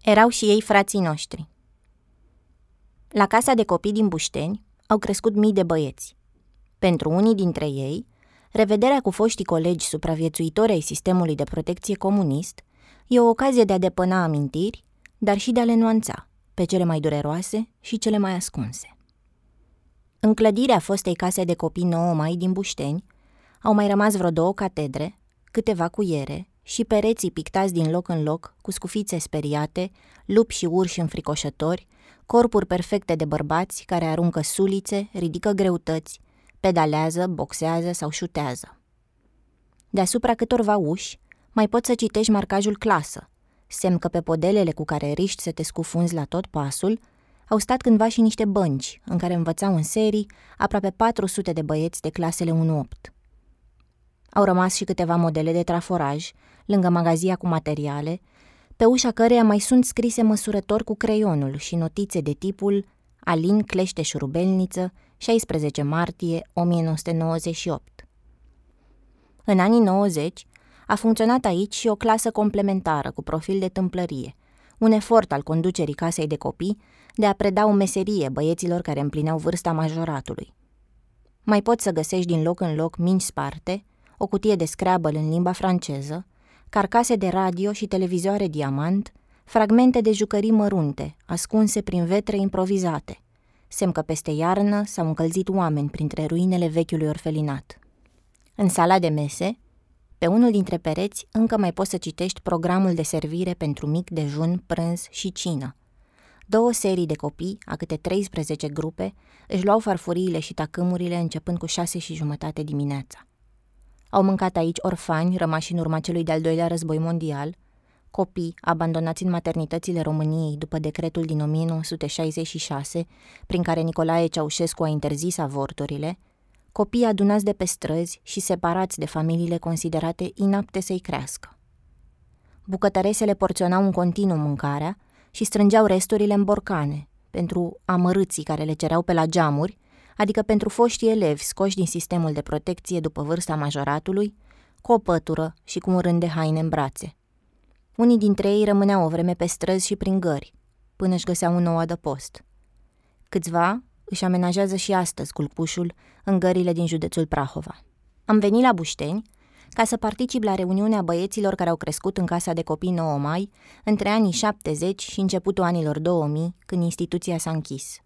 Erau și ei frații noștri. La casa de copii din Bușteni au crescut mii de băieți. Pentru unii dintre ei, revederea cu foștii colegi supraviețuitori ai sistemului de protecție comunist e o ocazie de a depăna amintiri, dar și de a le nuanța pe cele mai dureroase și cele mai ascunse. În clădirea fostei case de copii 9 mai din Bușteni au mai rămas vreo două catedre, câteva cuiere și pereții pictați din loc în loc cu scufițe speriate, lupi și urși înfricoșători, corpuri perfecte de bărbați care aruncă sulițe, ridică greutăți, pedalează, boxează sau șutează. Deasupra câtorva uși, mai poți să citești marcajul clasă, semn că pe podelele cu care riști să te scufunzi la tot pasul, au stat cândva și niște bănci în care învățau în serii aproape 400 de băieți de clasele 1-8. Au rămas și câteva modele de traforaj, lângă magazia cu materiale, pe ușa căreia mai sunt scrise măsurători cu creionul și notițe de tipul Alin Clește Șurubelniță, 16 martie 1998. În anii 90 a funcționat aici și o clasă complementară cu profil de tâmplărie, un efort al conducerii casei de copii de a preda o meserie băieților care împlineau vârsta majoratului. Mai poți să găsești din loc în loc minci sparte, o cutie de scrabble în limba franceză, carcase de radio și televizoare diamant, fragmente de jucării mărunte, ascunse prin vetre improvizate, semn că peste iarnă s-au încălzit oameni printre ruinele vechiului orfelinat. În sala de mese, pe unul dintre pereți încă mai poți să citești programul de servire pentru mic dejun, prânz și cină. Două serii de copii, a câte 13 grupe, își luau farfuriile și tacâmurile începând cu șase și jumătate dimineața. Au mâncat aici orfani rămași în urma celui de-al doilea război mondial, copii abandonați în maternitățile României după decretul din 1966, prin care Nicolae Ceaușescu a interzis avorturile, copii adunați de pe străzi și separați de familiile considerate inapte să-i crească. Bucătăresele porționau în continuu mâncarea și strângeau resturile în borcane, pentru amărâții care le cereau pe la geamuri, adică pentru foștii elevi scoși din sistemul de protecție după vârsta majoratului, cu o pătură și cu un rând de haine în brațe. Unii dintre ei rămâneau o vreme pe străzi și prin gări, până își găseau un nou adăpost. Câțiva își amenajează și astăzi culcușul în gările din județul Prahova. Am venit la Bușteni ca să particip la reuniunea băieților care au crescut în casa de copii 9 mai între anii 70 și începutul anilor 2000, când instituția s-a închis.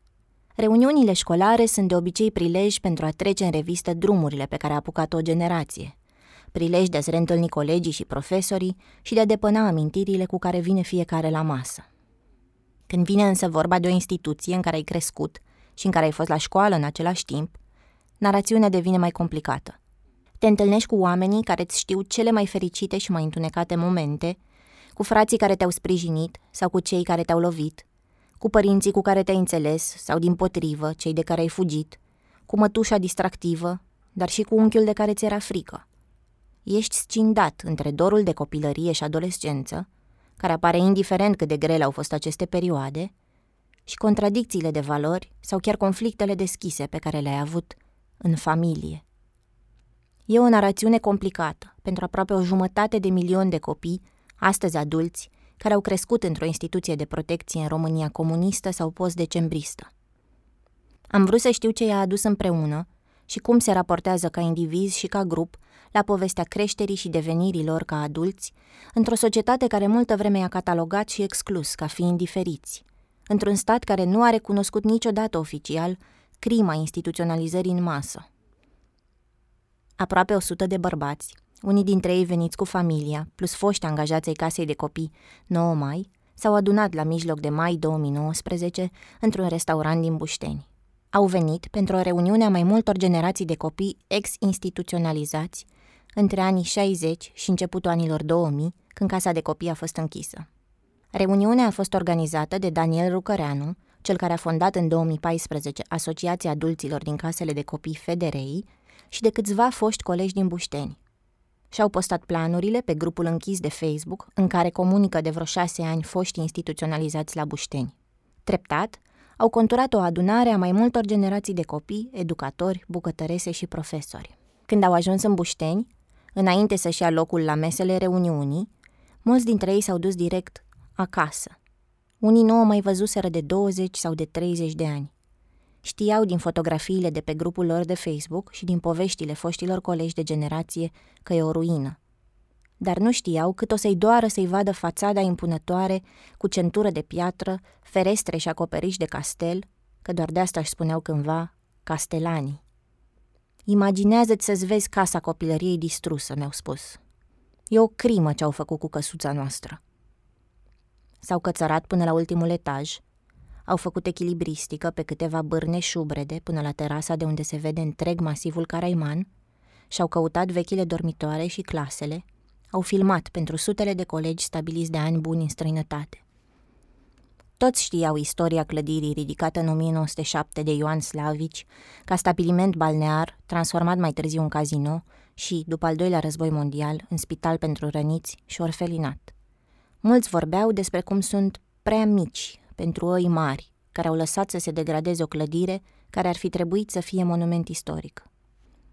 Reuniunile școlare sunt de obicei prilej pentru a trece în revistă drumurile pe care a apucat o generație. Prilej de a-ți reîntâlni colegii și profesorii și de a depăna amintirile cu care vine fiecare la masă. Când vine însă vorba de o instituție în care ai crescut și în care ai fost la școală în același timp, narațiunea devine mai complicată. Te întâlnești cu oamenii care îți știu cele mai fericite și mai întunecate momente, cu frații care te-au sprijinit sau cu cei care te-au lovit, cu părinții cu care te-ai înțeles sau din potrivă, cei de care ai fugit, cu mătușa distractivă, dar și cu unchiul de care ți era frică. Ești scindat între dorul de copilărie și adolescență, care apare indiferent cât de grele au fost aceste perioade, și contradicțiile de valori sau chiar conflictele deschise pe care le-ai avut în familie. E o narațiune complicată pentru aproape o jumătate de milion de copii, astăzi adulți, care au crescut într-o instituție de protecție în România comunistă sau post-decembristă. Am vrut să știu ce i-a adus împreună și cum se raportează ca indivizi și ca grup la povestea creșterii și devenirii lor ca adulți, într-o societate care multă vreme i-a catalogat și exclus ca fiind diferiți, într-un stat care nu a recunoscut niciodată oficial crima instituționalizării în masă. Aproape 100 de bărbați, unii dintre ei veniți cu familia, plus foști angajați ai casei de copii 9 mai, s-au adunat la mijloc de mai 2019 într-un restaurant din Bușteni. Au venit pentru o reuniune a mai multor generații de copii ex-instituționalizați între anii 60 și începutul anilor 2000, când casa de copii a fost închisă. Reuniunea a fost organizată de Daniel Rucăreanu, cel care a fondat în 2014 Asociația Adulților din Casele de Copii Federei, și de câțiva foști colegi din Bușteni. Și-au postat planurile pe grupul închis de Facebook, în care comunică de vreo șase ani foști instituționalizați la Bușteni. Treptat, au conturat o adunare a mai multor generații de copii, educatori, bucătărese și profesori. Când au ajuns în Bușteni, înainte să-și ia locul la mesele reuniunii, mulți dintre ei s-au dus direct acasă, Unii nu o mai văzuseră de 20 sau de 30 de ani. Știau din fotografiile de pe grupul lor de Facebook și din poveștile foștilor colegi de generație că e o ruină. Dar nu știau cât o să-i doară să-i vadă fațada impunătoare, cu centură de piatră, ferestre și acoperiș de castel, că doar de asta își spuneau cândva castelanii. Imaginează-ți să-ți vezi casa copilăriei distrusă, mi-au spus. E o crimă ce au făcut cu căsuța noastră. S-au cățărat până la ultimul etaj, au făcut echilibristică pe câteva bârne șubrede până la terasa de unde se vede întreg masivul Caraiman și-au căutat vechile dormitoare și clasele, au filmat pentru sutele de colegi stabiliți de ani buni în străinătate. Toți știau istoria clădirii ridicată în 1907 de Ioan Slavici, ca stabiliment balnear, transformat mai târziu în casino și, după al doilea război mondial, în spital pentru răniți și orfelinat. Mulți vorbeau despre cum sunt prea mici pentru oi mari, care au lăsat să se degradeze o clădire care ar fi trebuit să fie monument istoric.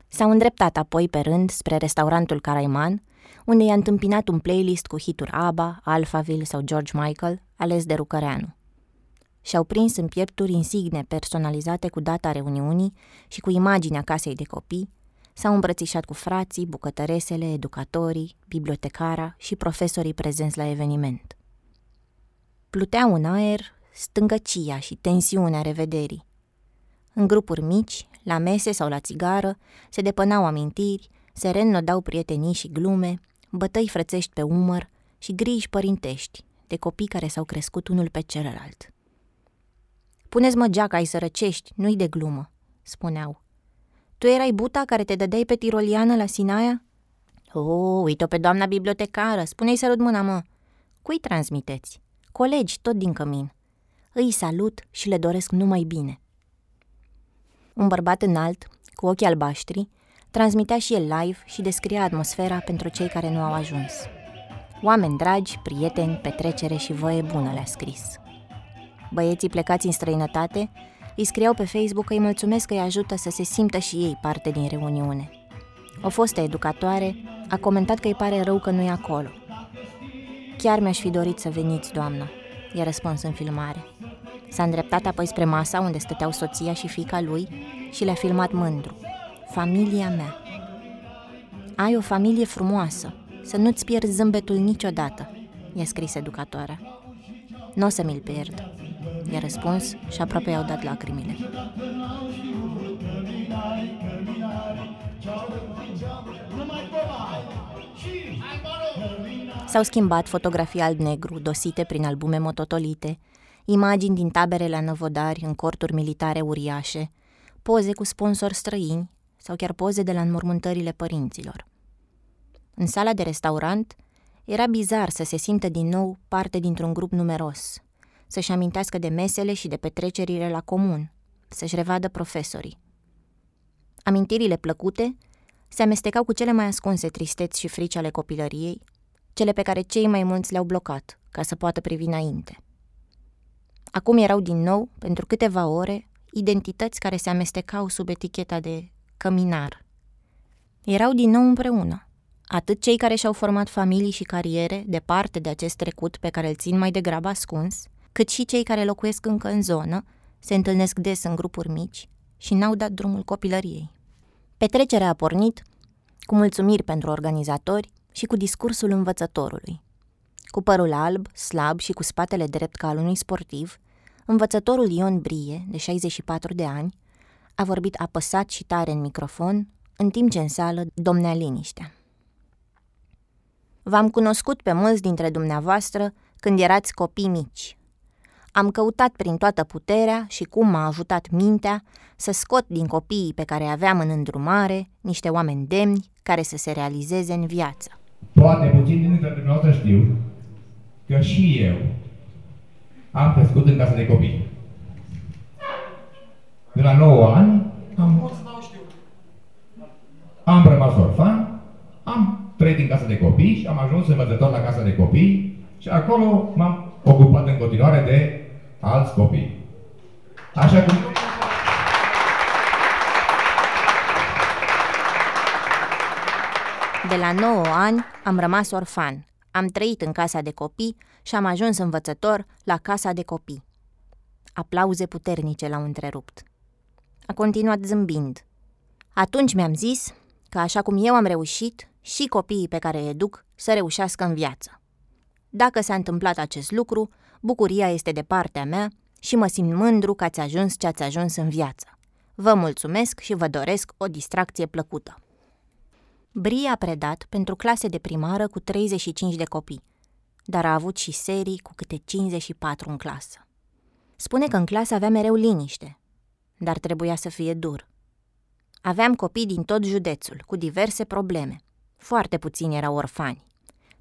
S-au îndreptat apoi pe rând spre restaurantul Caraiman, unde i-a întâmpinat un playlist cu hituri ABBA, Alphaville sau George Michael, ales de Rucăreanu. Și-au prins în piepturi insigne personalizate cu data reuniunii și cu imaginea casei de copii, s-au îmbrățișat cu frații, bucătăresele, educatorii, bibliotecara și profesorii prezenți la eveniment. Pluteau în aer stângăcia și tensiunea revederii. În grupuri mici, la mese sau la țigară, se depănau amintiri, se reînnodau prietenii și glume, bătăi frățești pe umăr și griji părintești de copii care s-au crescut unul pe celălalt. Puneți-mă geaca, ai sărăcești, nu-i de glumă, spuneau. Tu erai buta care te dădeai pe tiroliană la Sinaia? Oh, uite-o pe doamna bibliotecară, spune-i sărut mâna, mă. Cui transmiteți? Colegi, tot din cămin. Îi salut și le doresc numai bine. Un bărbat înalt, cu ochii albaștri, transmitea și el live și descria atmosfera pentru cei care nu au ajuns. Oameni dragi, prieteni, petrecere și voie bună le-a scris. Băieții plecați în străinătate îi scriau pe Facebook că îi mulțumesc că îi ajută să se simtă și ei parte din reuniune. O fostă educatoare a comentat că îi pare rău că nu e acolo. Chiar mi-aș fi dorit să veniți, doamnă, i-a răspuns în filmare. S-a îndreptat apoi spre masa unde stăteau soția și fica lui și le-a filmat mândru. Familia mea. Ai o familie frumoasă, să nu-ți pierzi zâmbetul niciodată, i-a scris educatoarea. Nu o să mi-l pierd, i-a răspuns și aproape i-au dat lacrimile. S-au schimbat fotografii alb-negru, dosite prin albume mototolite, imagini din tabere la năvodari în corturi militare uriașe, poze cu sponsori străini sau chiar poze de la înmormântările părinților. În sala de restaurant era bizar să se simtă din nou parte dintr-un grup numeros, să-și amintească de mesele și de petrecerile la comun, să-și revadă profesorii. Amintirile plăcute se amestecau cu cele mai ascunse tristeți și frici ale copilăriei, cele pe care cei mai mulți le-au blocat, ca să poată privi înainte. Acum erau din nou, pentru câteva ore, identități care se amestecau sub eticheta de căminar. Erau din nou împreună, atât cei care și-au format familii și cariere departe de acest trecut pe care îl țin mai degrabă ascuns, cât și cei care locuiesc încă în zonă, se întâlnesc des în grupuri mici și n-au dat drumul copilăriei. Petrecerea a pornit cu mulțumiri pentru organizatori și cu discursul învățătorului. Cu părul alb, slab și cu spatele drept ca al unui sportiv, învățătorul Ion Brie, de 64 de ani, a vorbit apăsat și tare în microfon, în timp ce în sală domnea liniștea. V-am cunoscut pe mulți dintre dumneavoastră când erați copii mici. Am căutat prin toată puterea și cum m-a ajutat mintea să scot din copiii pe care aveam în îndrumare niște oameni demni care să se realizeze în viață. Poate puțin dintre dumneavoastră știu că și eu am crescut în casă de copii. De la 9 ani am, am rămas orfan, am trăit în casă de copii și am ajuns învățător la casa de copii și acolo m-am ocupat în continuare de alți copii. Așa cum... De la 9 ani am rămas orfan, Am trăit în casa de copii și am ajuns învățător la casa de copii. Aplauze puternice l-au întrerupt. A continuat zâmbind. Atunci mi-am zis că așa cum eu am reușit, și copiii pe care îi educ să reușească în viață. Dacă s-a întâmplat acest lucru, bucuria este de partea mea și mă simt mândru că ați ajuns ce ați ajuns în viață. Vă mulțumesc și vă doresc o distracție plăcută. Brie a predat pentru clase de primară cu 35 de copii, dar a avut și serii cu câte 54 în clasă. Spune că în clasă avea mereu liniște, dar trebuia să fie dur. Aveam copii din tot județul, cu diverse probleme. Foarte puțini erau orfani.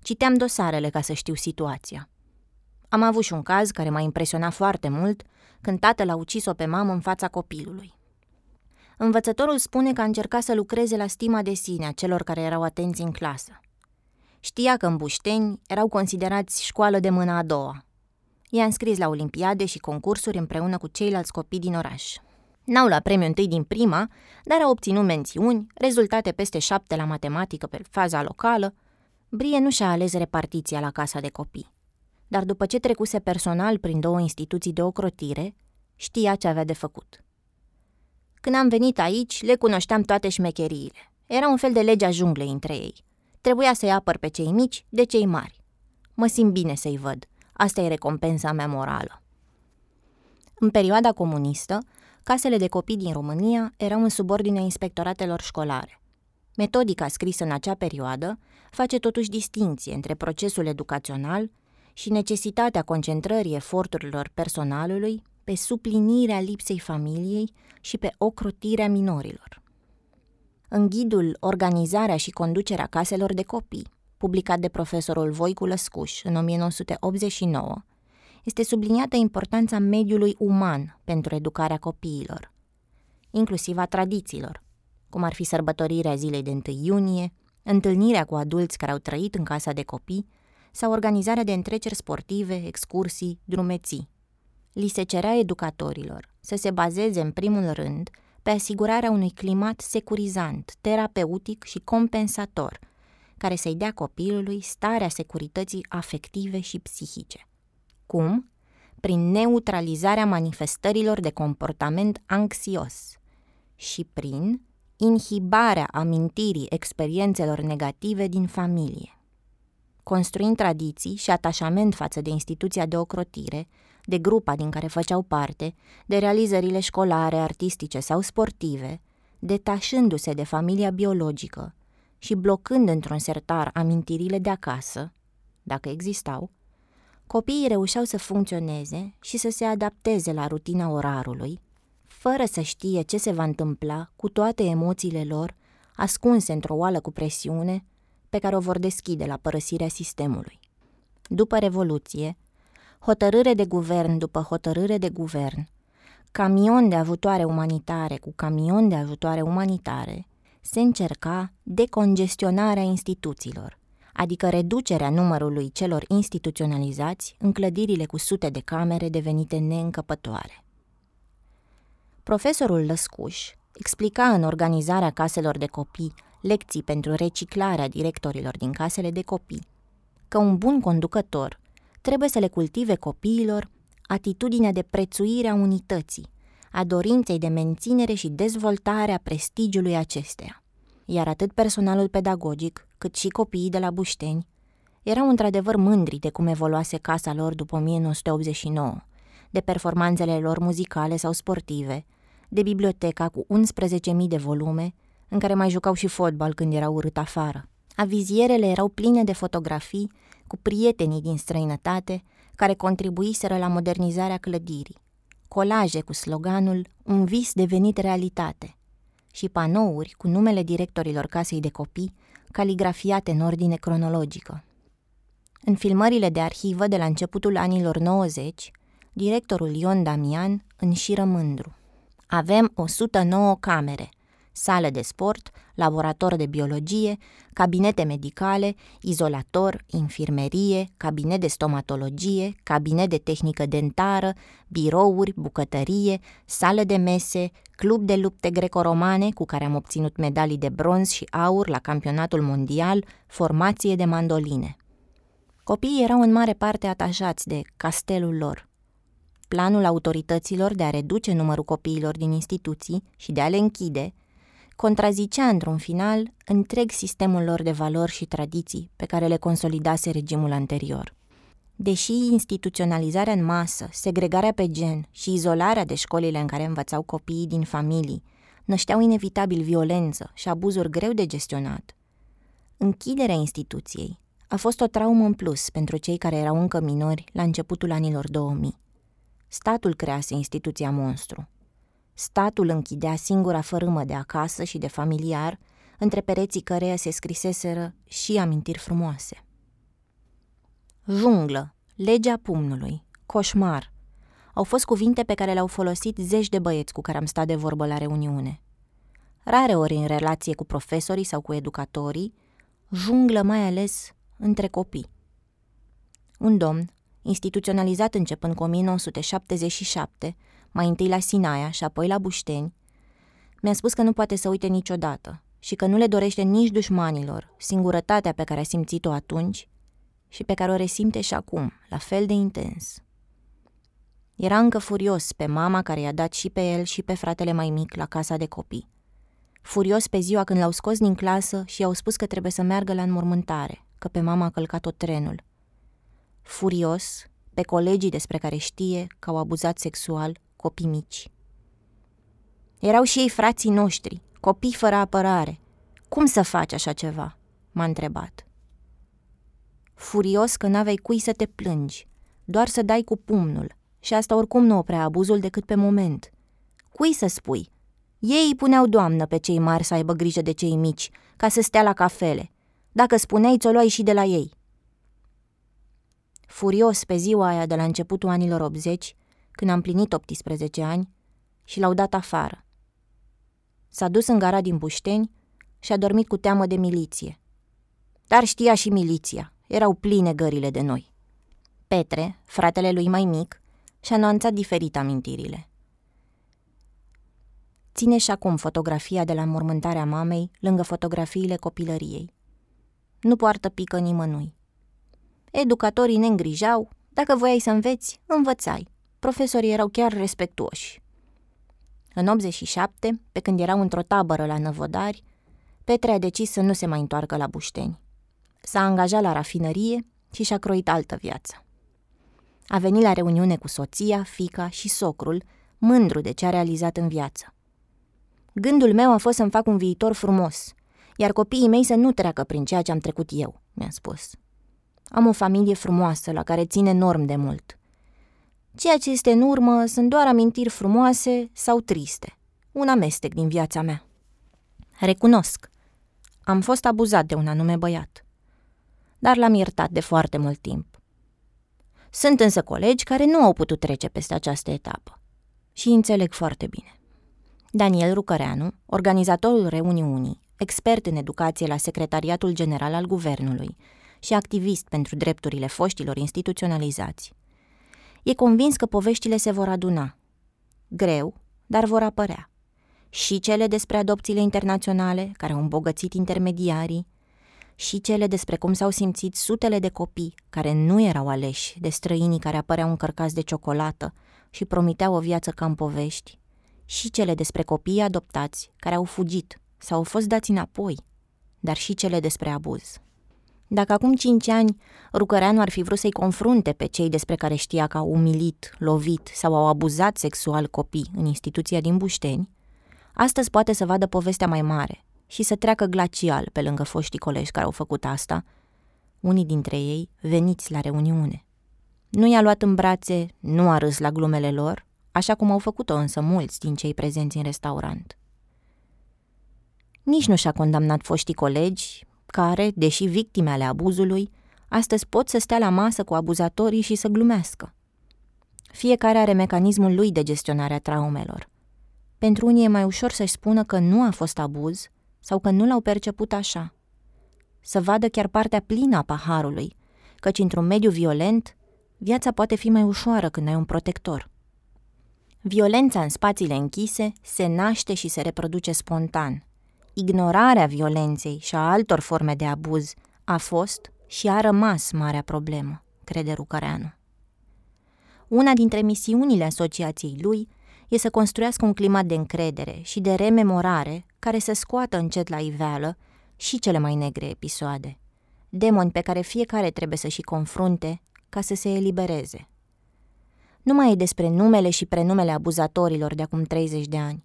Citeam dosarele ca să știu situația. Am avut și un caz care m-a impresionat foarte mult când tatăl a ucis-o pe mamă în fața copilului. Învățătorul spune că a încercat să lucreze la stima de sine a celor care erau atenți în clasă. Știa că în Bușteni erau considerați școală de mâna a doua. I-a înscris la olimpiade și concursuri împreună cu ceilalți copii din oraș. N-au luat premiul întâi din prima, dar au obținut mențiuni, rezultate peste șapte la matematică pe faza locală. Brie nu și-a ales repartiția la casa de copii. Dar după ce trecuse personal prin două instituții de ocrotire, știa ce avea de făcut. Când am venit aici, le cunoșteam toate șmecheriile. Era un fel de legea junglei între ei. Trebuia să-i apăr pe cei mici de cei mari. Mă simt bine să-i văd. Asta e recompensa mea morală. În perioada comunistă, casele de copii din România erau în subordinea inspectoratelor școlare. Metodica scrisă în acea perioadă face totuși distinție între procesul educațional și necesitatea concentrării eforturilor personalului pe suplinirea lipsei familiei și pe ocrotirea minorilor. În ghidul Organizarea și conducerea caselor de copii, publicat de profesorul Voicu Lăscuș în 1989, este subliniată importanța mediului uman pentru educarea copiilor, inclusiv a tradițiilor, cum ar fi sărbătorirea zilei de 1 iunie, întâlnirea cu adulți care au trăit în casa de copii sau organizarea de întreceri sportive, excursii, drumeții. Li se cerea educatorilor să se bazeze în primul rând pe asigurarea unui climat securizant, terapeutic și compensator, care să-i dea copilului starea securității afective și psihice. Cum? Prin neutralizarea manifestărilor de comportament anxios și prin inhibarea amintirii experiențelor negative din familie. Construind tradiții și atașament față de instituția de ocrotire, de grupa din care făceau parte, de realizările școlare, artistice sau sportive, detașându-se de familia biologică și blocând într-un sertar amintirile de acasă, dacă existau, copiii reușeau să funcționeze și să se adapteze la rutina orarului, fără să știe ce se va întâmpla cu toate emoțiile lor ascunse într-o oală cu presiune pe care o vor deschide la părăsirea sistemului. După Revoluție, hotărâre de guvern după hotărâre de guvern, camion de ajutoare umanitare cu camion de ajutoare umanitare, se încerca decongestionarea instituțiilor, adică reducerea numărului celor instituționalizați în clădirile cu sute de camere devenite neîncăpătoare. Profesorul Lăscuș explica în organizarea caselor de copii lecții pentru reciclarea directorilor din casele de copii că un bun conducător trebuie să le cultive copiilor atitudinea de prețuire a unității, a dorinței de menținere și dezvoltare a prestigiului acesteia. Iar atât personalul pedagogic, cât și copiii de la Bușteni erau într-adevăr mândri de cum evoluase casa lor după 1989, de performanțele lor muzicale sau sportive, de biblioteca cu 11.000 de volume, în care mai jucau și fotbal când era urât afară. Avizierele erau pline de fotografii cu prietenii din străinătate care contribuiseră la modernizarea clădirii, colaje cu sloganul Un vis devenit realitate și panouri cu numele directorilor casei de copii caligrafiate în ordine cronologică. În filmările de arhivă de la începutul anilor 90, directorul Ion Damian înșiră mândru. Avem 109 camere – sală de sport, laborator de biologie, cabinete medicale, izolator, infirmerie, cabinet de stomatologie, cabinet de tehnică dentară, birouri, bucătărie, sală de mese, club de lupte greco-romane cu care am obținut medalii de bronz și aur la campionatul mondial, formație de mandoline. Copiii erau în mare parte atașați de castelul lor. Planul autorităților de a reduce numărul copiilor din instituții și de a le închide contrazicea într-un final întreg sistemul lor de valori și tradiții pe care le consolidase regimul anterior. Deși instituționalizarea în masă, segregarea pe gen și izolarea de școlile în care învățau copiii din familii nășteau inevitabil violență și abuzuri greu de gestionat, închiderea instituției a fost o traumă în plus pentru cei care erau încă minori la începutul anilor 2000. Statul crease instituția monstru. Statul închidea singura fărâmă de acasă și de familiar, între pereții căreia se scriseseră și amintiri frumoase. Junglă, legea pumnului, coșmar, au fost cuvinte pe care le-au folosit zeci de băieți cu care am stat de vorbă la reuniune. Rare ori în relație cu profesorii sau cu educatorii, junglă mai ales între copii. Un domn, instituționalizat începând cu 1977, mai întâi la Sinaia și apoi la Bușteni, mi-a spus că nu poate să uite niciodată și că nu le dorește nici dușmanilor singurătatea pe care a simțit-o atunci și pe care o resimte și acum, la fel de intens. Era încă furios pe mama care i-a dat și pe el și pe fratele mai mic la casa de copii. Furios pe ziua când l-au scos din clasă și i-au spus că trebuie să meargă la înmormântare, că pe mama a călcat-o trenul. Furios pe colegii despre care știe că au abuzat sexual copii mici. Erau și ei frații noștri, copii fără apărare. Cum să faci așa ceva? m-a întrebat. Furios că n-aveai cui să te plângi, doar să dai cu pumnul, și asta oricum nu oprea abuzul decât pe moment. Cui să spui? Ei îi puneau doamnă pe cei mari să aibă grijă de cei mici, ca să stea la cafele. Dacă spuneai, ți-o luai și de la ei. Furios pe ziua aia de la începutul anilor 80, când am plinit 18 ani, și l-au dat afară. S-a dus în gara din Bușteni și a dormit cu teamă de miliție. Dar știa și miliția, erau pline gările de noi. Petre, fratele lui mai mic, și-a nuanțat diferit amintirile. Ține și acum fotografia de la mormântarea mamei lângă fotografiile copilăriei. Nu poartă pică nimănui. Educatorii ne îngrijau, dacă voiai să înveți, învățai. Profesorii erau chiar respectuoși. În 87, pe când erau într-o tabără la Năvodari, Petre a decis să nu se mai întoarcă la Bușteni. S-a angajat la rafinărie și și-a croit altă viață. A venit la reuniune cu soția, fica și socrul, mândru de ce a realizat în viață. Gândul meu a fost să-mi fac un viitor frumos, iar copiii mei să nu treacă prin ceea ce am trecut eu, mi-a spus. Am o familie frumoasă la care țin enorm de mult. Ceea ce este în urmă sunt doar amintiri frumoase sau triste, un amestec din viața mea. Recunosc, am fost abuzat de un anume băiat, dar l-am iertat de foarte mult timp. Sunt însă colegi care nu au putut trece peste această etapă și înțeleg foarte bine. Daniel Rucăreanu, organizatorul reuniunii, expert în educație la Secretariatul General al Guvernului și activist pentru drepturile foștilor instituționalizați, e convins că poveștile se vor aduna. Greu, dar vor apărea. Și cele despre adopțiile internaționale, care au îmbogățit intermediarii, și cele despre cum s-au simțit sutele de copii care nu erau aleși de străinii care apăreau încărcați de ciocolată și promiteau o viață ca în povești, și cele despre copiii adoptați care au fugit sau au fost dați înapoi, dar și cele despre abuz. Dacă acum cinci ani Rucăreanu ar fi vrut să-i confrunte pe cei despre care știa că au umilit, lovit sau au abuzat sexual copii în instituția din Bușteni, astăzi poate să vadă povestea mai mare și să treacă glacial pe lângă foștii colegi care au făcut asta, unii dintre ei veniți la reuniune. Nu i-a luat în brațe, nu a râs la glumele lor, așa cum au făcut-o însă mulți din cei prezenți în restaurant. Nici nu și-a condamnat foștii colegi, care, deși victime ale abuzului, astăzi pot să stea la masă cu abuzatorii și să glumească. Fiecare are mecanismul lui de gestionare a traumelor. Pentru unii e mai ușor să-și spună că nu a fost abuz sau că nu l-au perceput așa. Să vadă chiar partea plină a paharului, căci într-un mediu violent, viața poate fi mai ușoară când ai un protector. Violența în spațiile închise se naște și se reproduce spontan. Ignorarea violenței și a altor forme de abuz a fost și a rămas marea problemă, crede Rucăreanu. Una dintre misiunile asociației lui e să construiască un climat de încredere și de rememorare care să scoată încet la iveală și cele mai negre episoade, demoni pe care fiecare trebuie să și confrunte ca să se elibereze. Nu mai e despre numele și prenumele abuzatorilor de acum 30 de ani,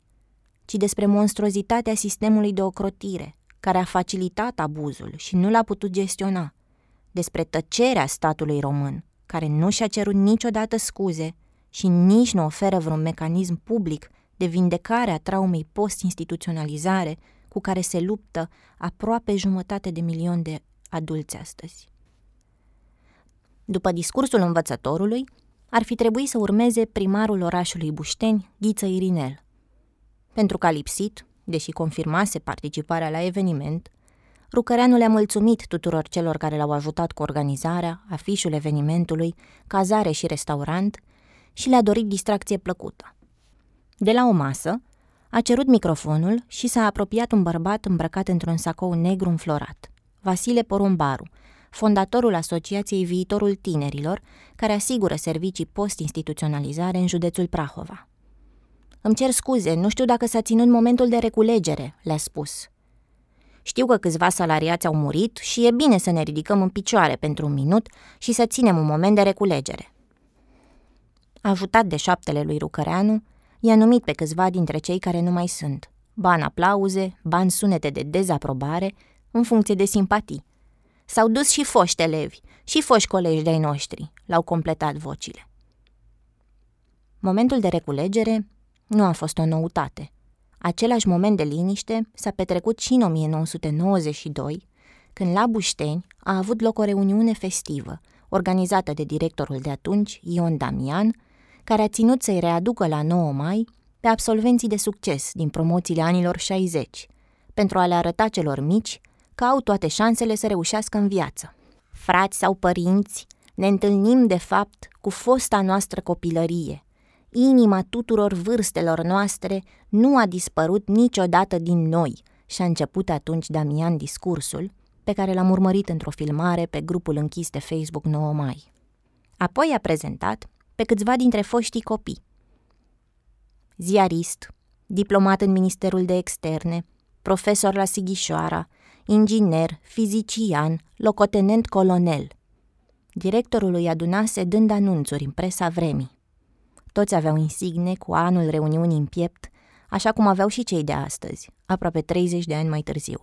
ci despre monstruozitatea sistemului de ocrotire, care a facilitat abuzul și nu l-a putut gestiona, despre tăcerea statului român, care nu și-a cerut niciodată scuze și nici nu oferă vreun mecanism public de vindecare a traumei post-instituționalizare cu care se luptă aproape jumătate de milion de adulți astăzi. După discursul învățătorului, ar fi trebuit să urmeze primarul orașului Bușteni, Ghiță Irinel. Pentru că a lipsit, deși confirmase participarea la eveniment, Rucăreanu le-a mulțumit tuturor celor care l-au ajutat cu organizarea, afișul evenimentului, cazare și restaurant și le-a dorit distracție plăcută. De la o masă, a cerut microfonul și s-a apropiat un bărbat îmbrăcat într-un sacou negru înflorat, Vasile Porumbaru, fondatorul Asociației Viitorul Tinerilor, care asigură servicii post-instituționalizare în județul Prahova. Îmi cer scuze, nu știu dacă s-a ținut momentul de reculegere, le-a spus. Știu că câțiva salariați au murit și e bine să ne ridicăm în picioare pentru un minut și să ținem un moment de reculegere. Ajutat de șaptele lui Rucăreanu, i-a numit pe câțiva dintre cei care nu mai sunt. Ban aplauze, ban sunete de dezaprobare, în funcție de simpatii. S-au dus și foști elevi, și foști colegi de-ai noștri, l-au completat vocile. Momentul de reculegere nu a fost o noutate. Același moment de liniște s-a petrecut și în 1992, când la Bușteni a avut loc o reuniune festivă, organizată de directorul de atunci, Ion Damian, care a ținut să-i readucă la 9 mai pe absolvenții de succes din promoțiile anilor 60, pentru a le arăta celor mici că au toate șansele să reușească în viață. Frați sau părinți, ne întâlnim de fapt cu fosta noastră copilărie. Inima tuturor vârstelor noastre nu a dispărut niciodată din noi și a început atunci Damian discursul, pe care l-am urmărit într-o filmare pe grupul închis de Facebook 9 mai. Apoi a prezentat pe câțiva dintre foștii copii. Ziarist, diplomat în Ministerul de Externe, profesor la Sighișoara, inginer, fizician, locotenent colonel. Directorul îi adunase dând anunțuri în presa vremii. Toți aveau insigne cu anul reuniunii în piept, așa cum aveau și cei de astăzi, aproape 30 de ani mai târziu.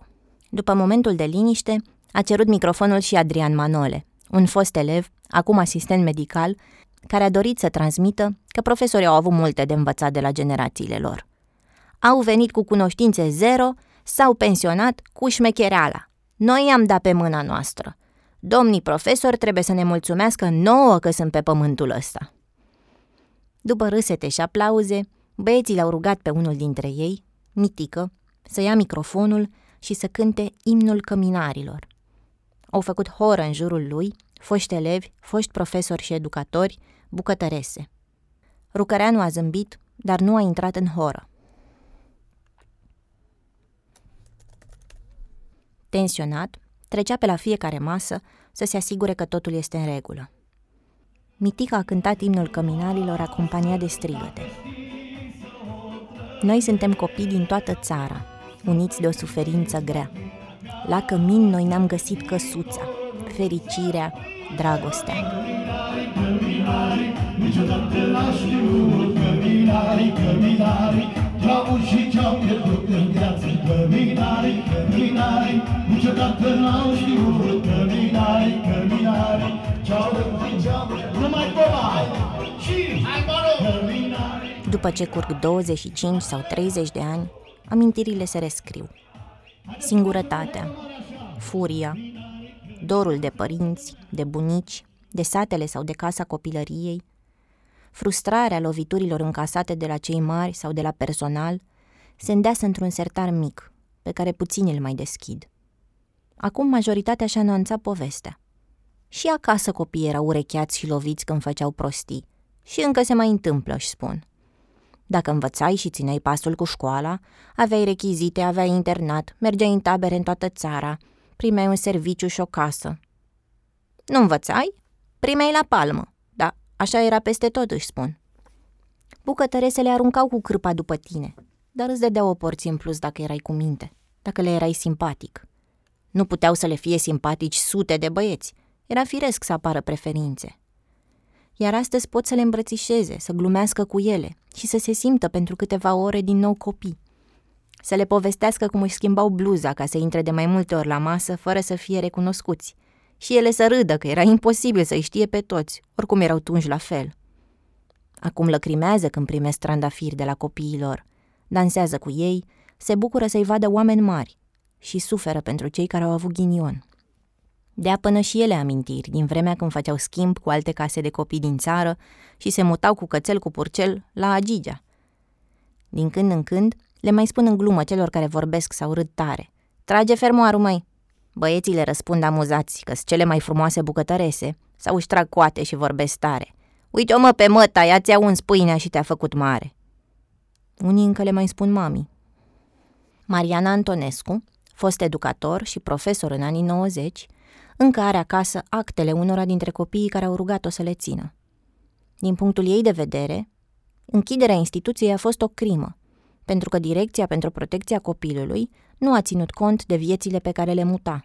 După momentul de liniște, a cerut microfonul și Adrian Manole, un fost elev, acum asistent medical, care a dorit să transmită că profesorii au avut multe de învățat de la generațiile lor. Au venit cu cunoștințe zero, s-au pensionat cu șmechereala. Noi i-am dat pe mâna noastră. Domnii profesori trebuie să ne mulțumească nouă că sunt pe pământul ăsta. După râsete și aplauze, băieții l-au rugat pe unul dintre ei, Mitică, să ia microfonul și să cânte imnul căminarilor. Au făcut horă în jurul lui, foști elevi, foști profesori și educatori, bucătărese. Rucăreanu a zâmbit, dar nu a intrat în horă. Tensionat, trecea pe la fiecare masă să se asigure că totul este în regulă. Mitica a cântat imnul căminalilor acompaniat de strigăte. Noi suntem copii din toată țara, uniți de o suferință grea. La cămin noi ne-am găsit căsuța, fericirea, dragostea. Niciodată n-aș știut căminarii, căminarii Ce-au și ce-au pierdut în viață Căminarii, căminarii Niciodată n-au știut căminarii, căminarii Ce-au și ce-au Nu mai mai Și, hai După ce curg 25 sau 30 de ani, amintirile se rescriu. Singurătatea, furia, dorul de părinți, de bunici, de satele sau de casa copilăriei, frustrarea loviturilor încasate de la cei mari sau de la personal, se îndeasă într-un sertar mic, pe care puțini îl mai deschid. Acum majoritatea și-a anunțat povestea. Și acasă copiii erau urecheați și loviți când făceau prostii. Și încă se mai întâmplă, își spun. Dacă învățai și țineai pasul cu școala, aveai rechizite, aveai internat, mergeai în tabere în toată țara, primeai un serviciu și o casă. Nu învățai? Primei la palmă. Da, așa era peste tot, își spun. Bucătărese le aruncau cu cârpa după tine, dar îți dădeau o porție în plus dacă erai cu minte, dacă le erai simpatic. Nu puteau să le fie simpatici sute de băieți. Era firesc să apară preferințe. Iar astăzi pot să le îmbrățișeze, să glumească cu ele și să se simtă pentru câteva ore din nou copii. Să le povestească cum își schimbau bluza ca să intre de mai multe ori la masă fără să fie recunoscuți. Și ele să râdă că era imposibil să-i știe pe toți, oricum erau tunși la fel. Acum lăcrimează când primesc trandafiri de la copiilor, dansează cu ei, se bucură să-i vadă oameni mari și suferă pentru cei care au avut ghinion. Dea până și ele amintiri din vremea când făceau schimb cu alte case de copii din țară și se mutau cu cățel cu purcel la Agigea. Din când în când le mai spun în glumă celor care vorbesc sau râd tare. Trage fermoarul, mai. Băieții le răspund amuzați că cele mai frumoase bucătărese sau își trag coate și vorbesc tare. Uite-o mă pe măta, ea ți-a uns pâinea și te-a făcut mare. Unii încă le mai spun mami. Mariana Antonescu, fost educator și profesor în anii 90, încă are acasă actele unora dintre copiii care au rugat-o să le țină. Din punctul ei de vedere, închiderea instituției a fost o crimă, pentru că Direcția pentru Protecția Copilului nu a ținut cont de viețile pe care le muta.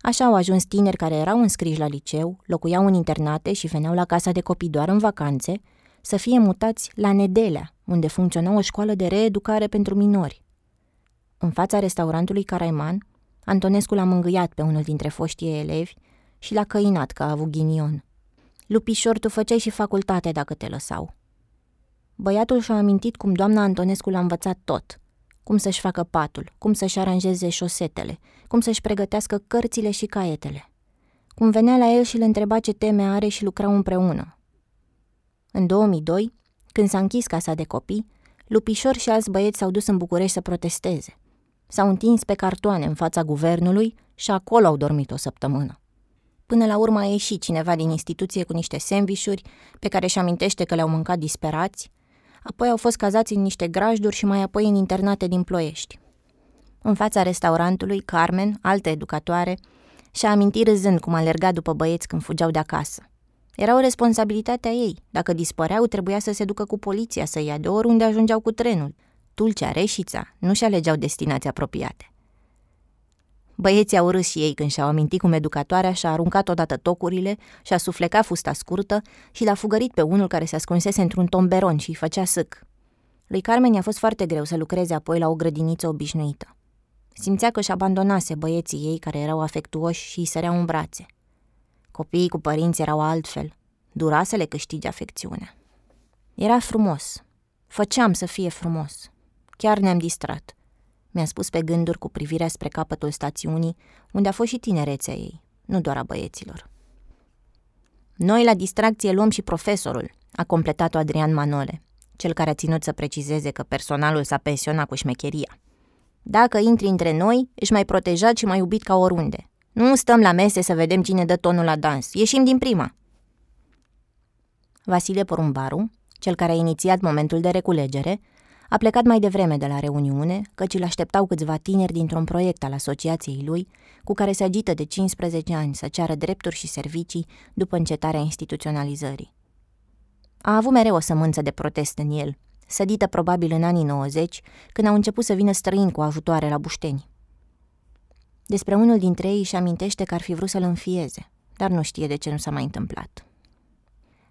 Așa au ajuns tineri care erau înscriși la liceu, locuiau în internate și veneau la casa de copii doar în vacanțe, să fie mutați la Nedelea, unde funcționa o școală de reeducare pentru minori. În fața restaurantului Caraiman, Antonescu l-a mângâiat pe unul dintre foștii elevi și l-a căinat că a avut ghinion. Lupișor, tu făceai și facultate dacă te lăsau. Băiatul și-a amintit cum doamna Antonescu l-a învățat tot. Cum să-și facă patul, cum să-și aranjeze șosetele, cum să-și pregătească cărțile și caietele. Cum venea la el și îl întreba ce teme are și lucrau împreună. În 2002, când s-a închis casa de copii, Lupișor și alți băieți s-au dus în București să protesteze. S-au întins pe cartoane în fața guvernului și acolo au dormit o săptămână. Până la urmă a ieșit cineva din instituție cu niște sandvișuri pe care își amintește că le-au mâncat disperați, apoi au fost cazați în niște grajduri și mai apoi în internate din Ploiești. În fața restaurantului, Carmen, altă educatoare, și-a amintit râzând cum alerga după băieți când fugeau de acasă. Era o responsabilitate a ei. Dacă dispăreau, trebuia să se ducă cu poliția să ia de oriunde ajungeau cu trenul. Tulcea, Reșița, nu-și alegeau destinații apropiate. Băieții au râs și ei când și-au amintit cum educatoarea și-a aruncat odată tocurile și-a suflecat fusta scurtă și l-a fugărit pe unul care se ascunsese într-un tomberon și îi făcea sâc. Lui Carmen i-a fost foarte greu să lucreze apoi la o grădiniță obișnuită. Simțea că își abandonase băieții ei care erau afectuoși și îi săreau în brațe. Copiii cu părinți erau altfel. Dura să le câștige afecțiunea. Era frumos. Făceam să fie frumos. Chiar ne-am distrat. Mi-a spus pe gânduri cu privirea spre capătul stațiunii, unde a fost și tinerețea ei, nu doar a băieților. Noi la distracție luăm și profesorul, a completat-o Adrian Manole, cel care a ținut să precizeze că personalul s-a pensionat cu șmecheria. Dacă intri între noi, ești mai protejat și mai iubit ca oriunde. Nu stăm la mese să vedem cine dă tonul la dans. Ieșim din prima. Vasile Porumbaru, cel care a inițiat momentul de reculegere, a plecat mai devreme de la reuniune, căci îl așteptau câțiva tineri dintr-un proiect al asociației lui, cu care se agită de 15 ani să ceară drepturi și servicii după încetarea instituționalizării. A avut mereu o sămânță de protest în el, sădită probabil în anii 90, când au început să vină străini cu ajutoare la bușteni. Despre unul dintre ei își amintește că ar fi vrut să-l înfieze, dar nu știe de ce nu s-a mai întâmplat.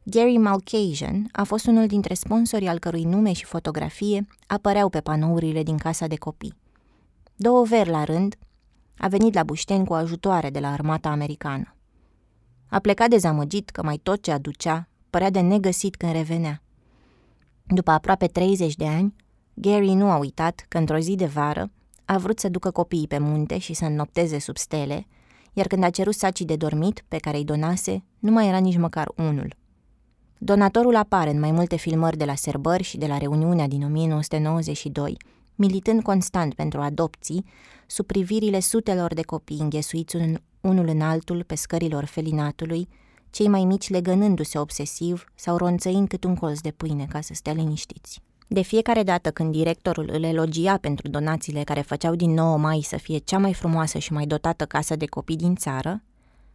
Gary Malcasian a fost unul dintre sponsorii al cărui nume și fotografie apăreau pe panourile din casa de copii. Două veri la rând, a venit la Bușteni cu ajutoare de la armata americană. A plecat dezamăgit că mai tot ce aducea părea de negăsit când revenea. După aproape 30 de ani, Gary nu a uitat că într-o zi de vară a vrut să ducă copiii pe munte și să înnopteze sub stele, iar când a cerut sacii de dormit pe care îi donase, nu mai era nici măcar unul. Donatorul apare în mai multe filmări de la serbări și de la reuniunea din 1992, militând constant pentru adopții, sub privirile sutelor de copii înghesuiți un, unul în altul pe scărilor felinatului, cei mai mici legănându-se obsesiv sau ronțăind cât un colț de pâine ca să stea liniștiți. De fiecare dată când directorul îl elogia pentru donațiile care făceau din 9 mai să fie cea mai frumoasă și mai dotată casă de copii din țară,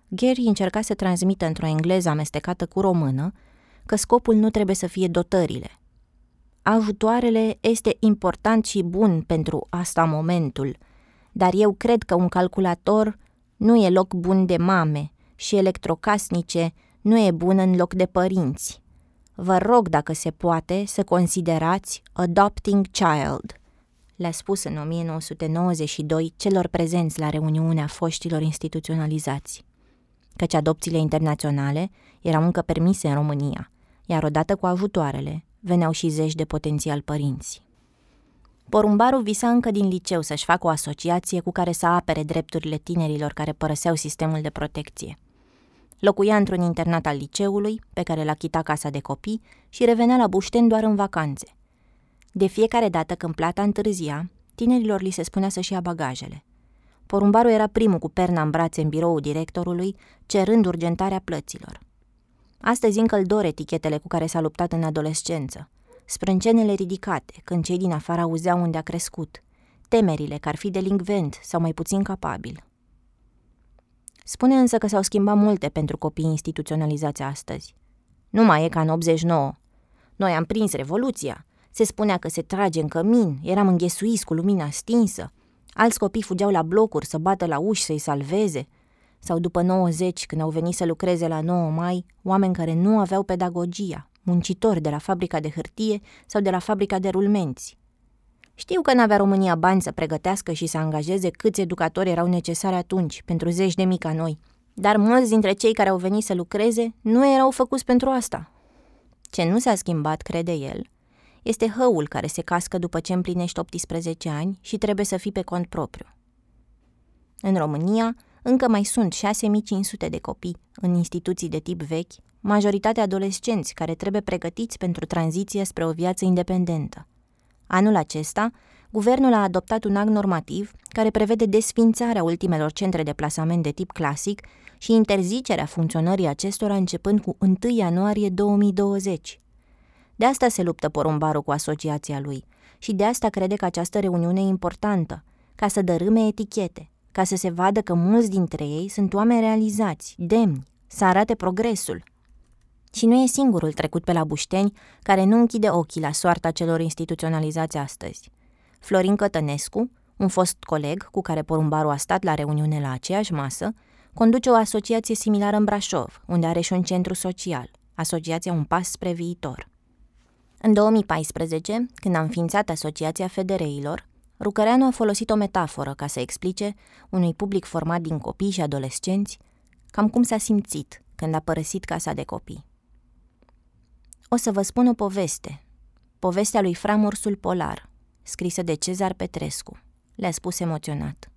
Gary încerca să transmită într-o engleză amestecată cu română că scopul nu trebuie să fie dotările. Ajutoarele este important și bun pentru asta momentul, dar eu cred că un calculator nu e loc bun de mame și electrocasnice nu e bun în loc de părinți. Vă rog, dacă se poate, să considerați adopting child, le-a spus în 1992 celor prezenți la reuniunea foștilor instituționalizați. Căci adopțiile internaționale erau încă permise în România, iar odată cu ajutoarele veneau și zeci de potențial părinți. Porumbaru visa încă din liceu să-și facă o asociație cu care să apere drepturile tinerilor care părăseau sistemul de protecție. Locuia într-un internat al liceului, pe care l-a chitat casa de copii, și revenea la Bușten doar în vacanțe. De fiecare dată când plata întârzia, tinerilor li se spunea să-și ia bagajele. Porumbaru era primul cu perna în brațe în biroul directorului, cerând urgentarea plăților. Astăzi încă îl dor etichetele cu care s-a luptat în adolescență, sprâncenele ridicate când cei din afară auzeau unde a crescut, temerile că ar fi delincvent sau mai puțin capabil. Spune însă că s-au schimbat multe pentru copiii instituționalizați astăzi. Nu mai e ca în 89. Noi am prins revoluția. Se spunea că se trage în cămin, eram înghesuiți cu lumina stinsă. Alți copii fugeau la blocuri să bată la uși să-i salveze. Sau după 90, când au venit să lucreze la 9 mai, oameni care nu aveau pedagogia, muncitori de la fabrica de hârtie sau de la fabrica de rulmenți. Știu că n-avea România bani să pregătească și să angajeze câți educatori erau necesari atunci, pentru zeci de mii ca noi, dar mulți dintre cei care au venit să lucreze nu erau făcuți pentru asta. Ce nu s-a schimbat, crede el, este hăul care se cască după ce împlinești 18 ani și trebuie să fii pe cont propriu. În România, încă mai sunt 6500 de copii în instituții de tip vechi, majoritatea adolescenți care trebuie pregătiți pentru tranziție spre o viață independentă. Anul acesta, guvernul a adoptat un act normativ care prevede desfințarea ultimelor centre de plasament de tip clasic și interzicerea funcționării acestora începând cu 1 ianuarie 2020. De asta se luptă porumbarul cu asociația lui și de asta crede că această reuniune e importantă, ca să dărâme etichete, ca să se vadă că mulți dintre ei sunt oameni realizați, demni, să arate progresul. Și nu e singurul trecut pe la Bușteni care nu închide ochii la soarta celor instituționalizați astăzi. Florin Cătănescu, un fost coleg cu care porumbarul a stat la reuniune la aceeași masă, conduce o asociație similară în Brașov, unde are și un centru social, Asociația Un Pas Spre Viitor. În 2014, când a înființat Asociația Federeilor, Rucăreanu a folosit o metaforă ca să explice unui public format din copii și adolescenți cam cum s-a simțit când a părăsit casa de copii. O să vă spun o poveste, povestea lui Framursul Polar, scrisă de Cezar Petrescu, le-a spus emoționat.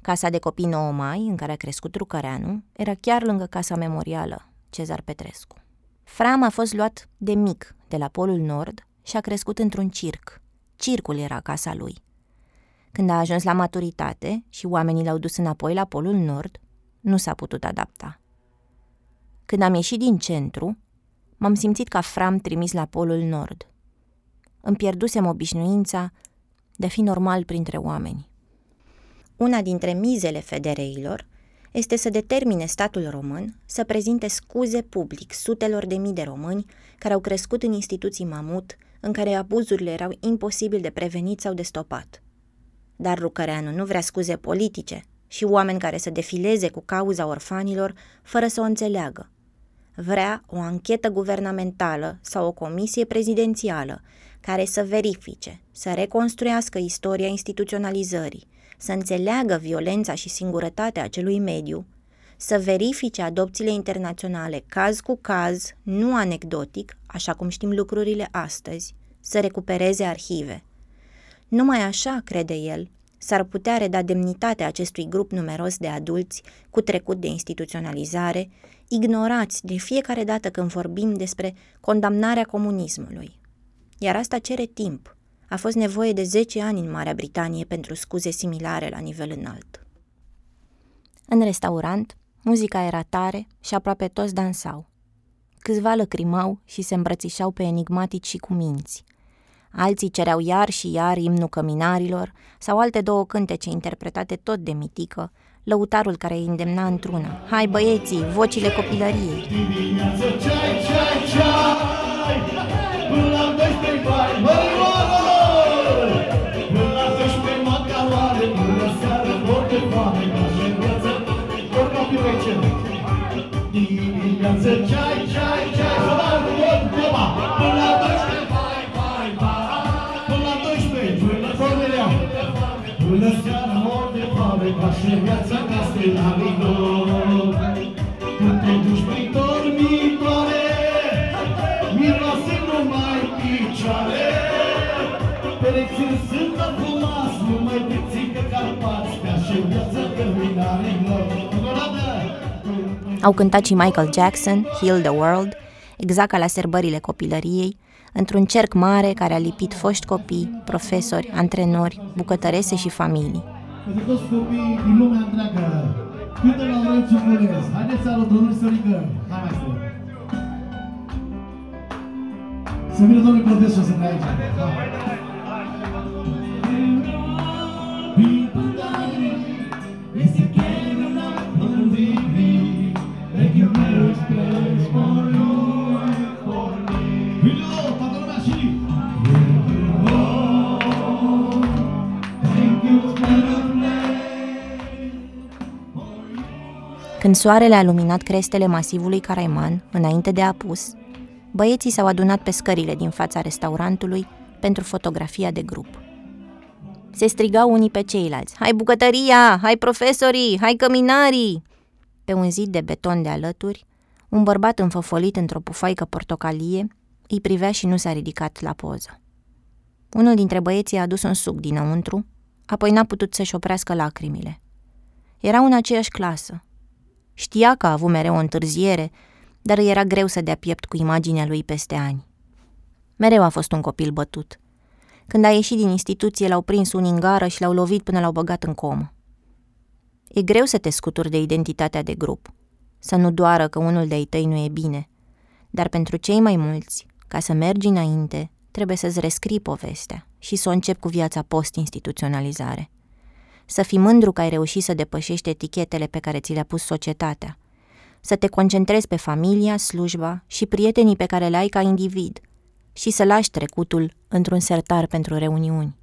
Casa de copii 9 mai, în care a crescut Rucăreanu, era chiar lângă casa memorială, Cezar Petrescu. Fram a fost luat de mic de la Polul Nord și a crescut într-un circ. Circul era casa lui. Când a ajuns la maturitate și oamenii l-au dus înapoi la Polul Nord, nu s-a putut adapta. Când am ieșit din centru, m-am simțit ca Fram trimis la Polul Nord. Îmi pierdusem obișnuința de a fi normal printre oameni. Una dintre mizele federeilor este să determine statul român să prezinte scuze public sutelor de mii de români care au crescut în instituții mamut, în care abuzurile erau imposibil de prevenit sau de stopat. Dar Rucăreanu nu vrea scuze politice și oameni care să defileze cu cauza orfanilor fără să o înțeleagă. Vrea o anchetă guvernamentală sau o comisie prezidențială care să verifice, să reconstruiască istoria instituționalizării, să înțeleagă violența și singurătatea acelui mediu, să verifice adopțiile internaționale caz cu caz, nu anecdotic, așa cum știm lucrurile astăzi, să recupereze arhive. Numai așa, crede el, s-ar putea reda demnitatea acestui grup numeros de adulți cu trecut de instituționalizare, ignorați de fiecare dată când vorbim despre condamnarea comunismului. Iar asta cere timp – a fost nevoie de 10 ani în Marea Britanie pentru scuze similare la nivel înalt. În restaurant, muzica era tare și aproape toți dansau. Câțiva lăcrimau și se îmbrățișau pe enigmatici și cu minți. Alții cereau iar și iar imnul căminarilor sau alte două cântece interpretate tot de mitică, lăutarul care îi îndemna într-una. Hai băieții, vocile copilăriei. Dimineață ceai, ceai, ceai Până la 12 bani, măi, măi Până la 12 macaroane Până seară, orice foame Dimineață ceai, ceai, Au cântat și Michael Jackson, Heal the World, exact ca la serbările copilăriei, într-un cerc mare care a lipit foști copii, profesori, antrenori, bucătărese și familii. Pentru toți copiii din lumea întreagă. Cântă la Laurențiu Culez Haideți să alătăm domnul Sărică. Hai mai stă Să vină domnul profesor să ne aici Este Când soarele a luminat crestele masivului Caraiman, înainte de apus, băieții s-au adunat pe scările din fața restaurantului pentru fotografia de grup. Se strigau unii pe ceilalți, hai bucătăria, hai profesorii, hai căminarii! Pe un zid de beton de alături, un bărbat înfăfolit într-o pufaică portocalie îi privea și nu s-a ridicat la poză. Unul dintre băieții a adus un suc dinăuntru, apoi n-a putut să-și oprească lacrimile. Erau în aceeași clasă, Știa că a avut mereu o întârziere, dar îi era greu să dea piept cu imaginea lui peste ani. Mereu a fost un copil bătut. Când a ieșit din instituție, l-au prins unii în gară și l-au lovit până l-au băgat în comă. E greu să te scuturi de identitatea de grup, să nu doară că unul de-ai tăi nu e bine, dar pentru cei mai mulți, ca să mergi înainte, trebuie să-ți rescrii povestea și să o începi cu viața post-instituționalizare să fii mândru că ai reușit să depășești etichetele pe care ți le-a pus societatea, să te concentrezi pe familia, slujba și prietenii pe care le ai ca individ și să lași trecutul într-un sertar pentru reuniuni.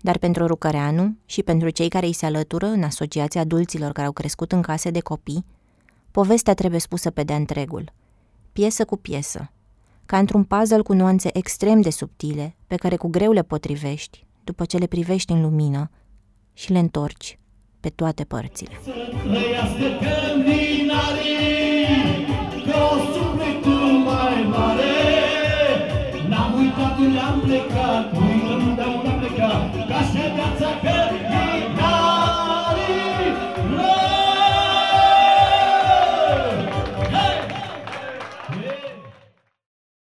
Dar pentru Rucăreanu și pentru cei care îi se alătură în asociația adulților care au crescut în case de copii, povestea trebuie spusă pe de întregul, piesă cu piesă, ca într-un puzzle cu nuanțe extrem de subtile, pe care cu greu le potrivești, după ce le privești în lumină și le întorci pe toate părțile. Să trăiască câmpinarii, că o sufletul mai mare, N-am uitat unde am plecat,